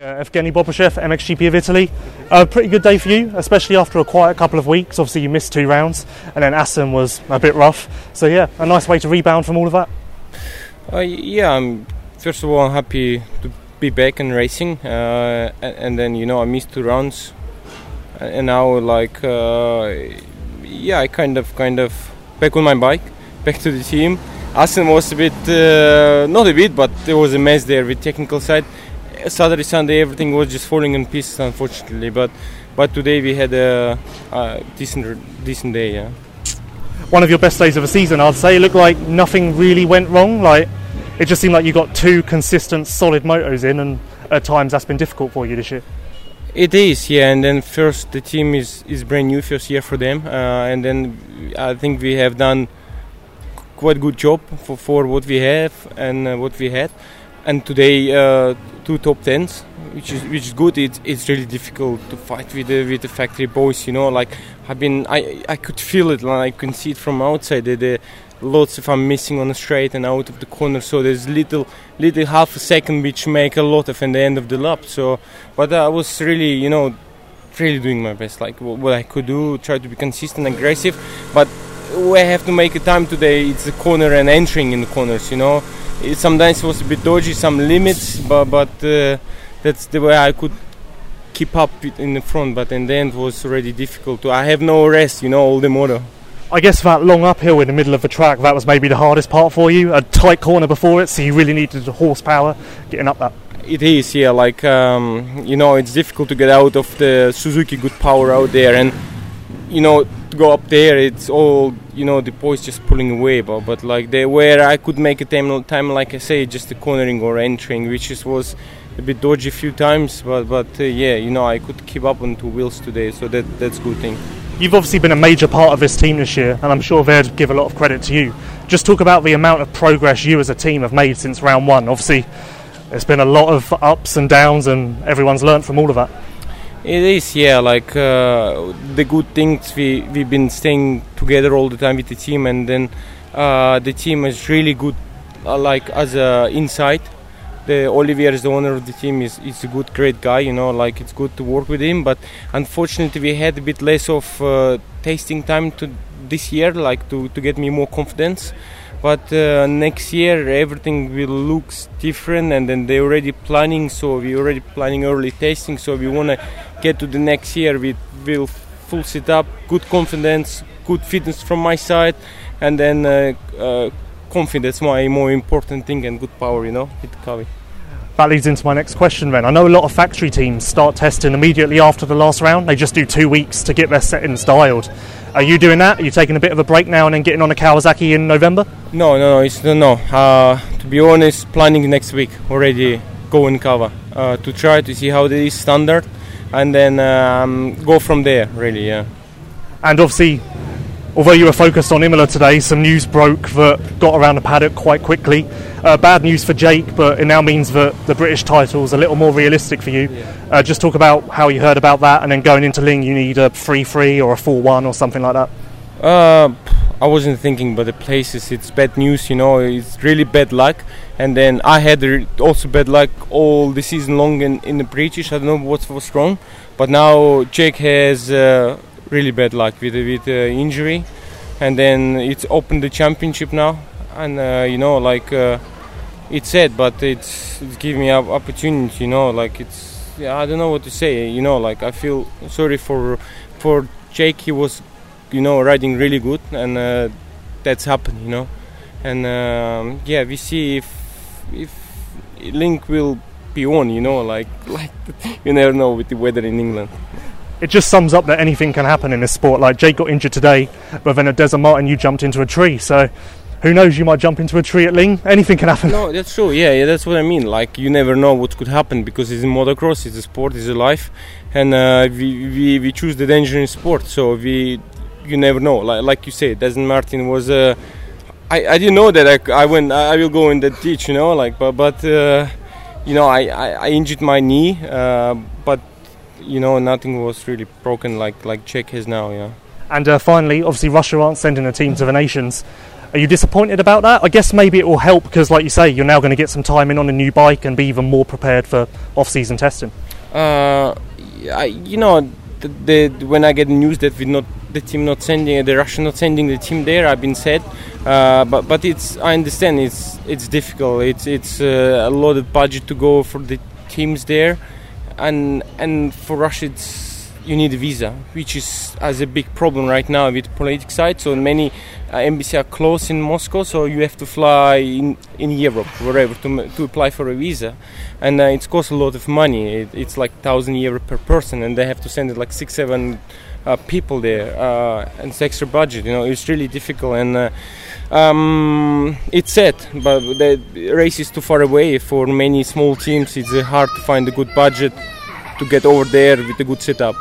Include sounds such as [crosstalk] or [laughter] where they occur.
Uh, Evgeny Bobryshev, MXGP of Italy. A pretty good day for you, especially after a quiet couple of weeks. Obviously, you missed two rounds, and then Assen was a bit rough. So, yeah, a nice way to rebound from all of that. Uh, yeah, I'm, first of all, I'm happy to be back in racing, uh, and, and, then you know I missed two rounds, and now like uh, yeah, I kind of kind of back on my bike, [laughs] back to the team. Assen was a bit uh, not a bit, but there was a mess there with technical side Saturday, Sunday, everything was just falling in pieces, unfortunately. But but today we had a, a decent decent day. Yeah. One of your best days of the season, I'd say. It looked like nothing really went wrong. Like it just seemed like you got two consistent, solid motos in, and at times that's been difficult for you this year. It is, yeah. And then first, the team is is brand new, first year for them, uh, and then I think we have done quite good job for, for what we have and uh, what we had and today uh, two top tens, which is which is good. It's it's really difficult to fight with the with the factory boys. You know, like I've been I I could feel it, like I can see it from outside. The, the lots of I'm missing on the straight and out of the corner. So there's little little half a second which make a lot of in the end of the lap. So, but I was really you know really doing my best, like what I could do, try to be consistent, and aggressive, but we have to make a time today. It's the corner and entering in the corners, you know it sometimes was a bit dodgy, some limits, but but uh, that's the way I could keep up in the front. But in the end, was already difficult. To, I have no rest, you know, all the motor. I guess that long uphill in the middle of the track, that was maybe the hardest part for you. A tight corner before it, so you really needed the horsepower getting up that. It is, yeah. Like um, you know, it's difficult to get out of the Suzuki good power out there, and you know, go up there, it's all you know the boys just pulling away. But but like they where I could make a time, time like I say, just the cornering or entering, which is, was a bit dodgy a few times. But but uh, yeah, you know I could keep up on two wheels today, so that that's good thing. You've obviously been a major part of this team this year, and I'm sure they'd give a lot of credit to you. Just talk about the amount of progress you as a team have made since round one. Obviously, it's been a lot of ups and downs, and everyone's learnt from all of that. It is, yeah. Like uh, the good things we we've been staying together all the time with the team, and then uh, the team is really good. Uh, like as a inside, the Olivier is the owner of the team. is is a good, great guy. You know, like it's good to work with him. But unfortunately, we had a bit less of uh, tasting time to this year, like to to get me more confidence but uh, next year everything will look different and then they're already planning so we're already planning early tasting so we want to get to the next year we will full setup good confidence good fitness from my side and then uh, uh, confidence my more important thing and good power you know with Kawi. That leads into my next question then. I know a lot of factory teams start testing immediately after the last round. They just do two weeks to get their settings dialed. Are you doing that? Are you taking a bit of a break now and then getting on a Kawasaki in November? No, no, no. It's no, no. Uh, to be honest, planning next week already go in Kawa uh, to try to see how it is standard, and then um, go from there. Really, yeah. And obviously, although you were focused on Imola today, some news broke that got around the paddock quite quickly. Uh, bad news for Jake, but it now means that the British title is a little more realistic for you. Yeah. Uh, just talk about how you heard about that, and then going into Lyng, you need a 3 3 or a 4 1 or something like that. Uh, I wasn't thinking, but the places, it's bad news, you know, it's really bad luck. And then I had also bad luck all the season long in, in the British. I don't know what was wrong, but now Jake has uh, really bad luck with with uh, injury, and then it's opened the championship now, and uh, you know like uh, it's sad, but it's it's giving me an opportunity, you know, like it's yeah, I don't know what to say, you know, like I feel sorry for for Jake. He was, you know, riding really good, and uh, that's happened, you know, and um, yeah, we see if if Link will be on, you know, like [laughs] like you never know with the weather in England it just sums up that anything can happen in this sport. Like Jake got injured today, but then at Desertmartin you jumped into a tree. So who knows? You might jump into a tree at Lyng Anything can happen. No, that's true. Yeah, yeah, that's what I mean. Like you never know what could happen because it's motocross, it's a sport, it's a life, and uh, we, we we choose the danger in sport. So we you never know. Like like you said, Desertmartin was. Uh, I, I didn't know that I, I went I will go in the ditch, you know, like but but uh, you know I, I, I, injured my knee, uh, but you know, nothing was really broken like like Czech is now. Yeah. And uh, finally, obviously, Russia aren't sending a team to the nations. Are you disappointed about that? I guess maybe it will help because, like you say, you're now going to get some time in on a new bike and be even more prepared for off-season testing. Uh, I, you know, the, the, when I get news that we not the team not sending the Russian not sending the team there, I've been sad. Uh, but but it's I understand it's it's difficult. It's it's uh, a lot of budget to go for the teams there, and and for Russia it's you need a visa, which is as a big problem right now with political side. So many uh, embassies are closed in Moscow, so you have to fly in, in Europe, wherever, to, to apply for a visa, and uh, it costs a lot of money. It, it's like thousand euro per person, and they have to send it like six, seven uh, people there, uh, and it's extra budget. You know, it's really difficult, and uh, um, it's sad, but the race is too far away for many small teams. It's uh, hard to find a good budget to get over there with a good setup.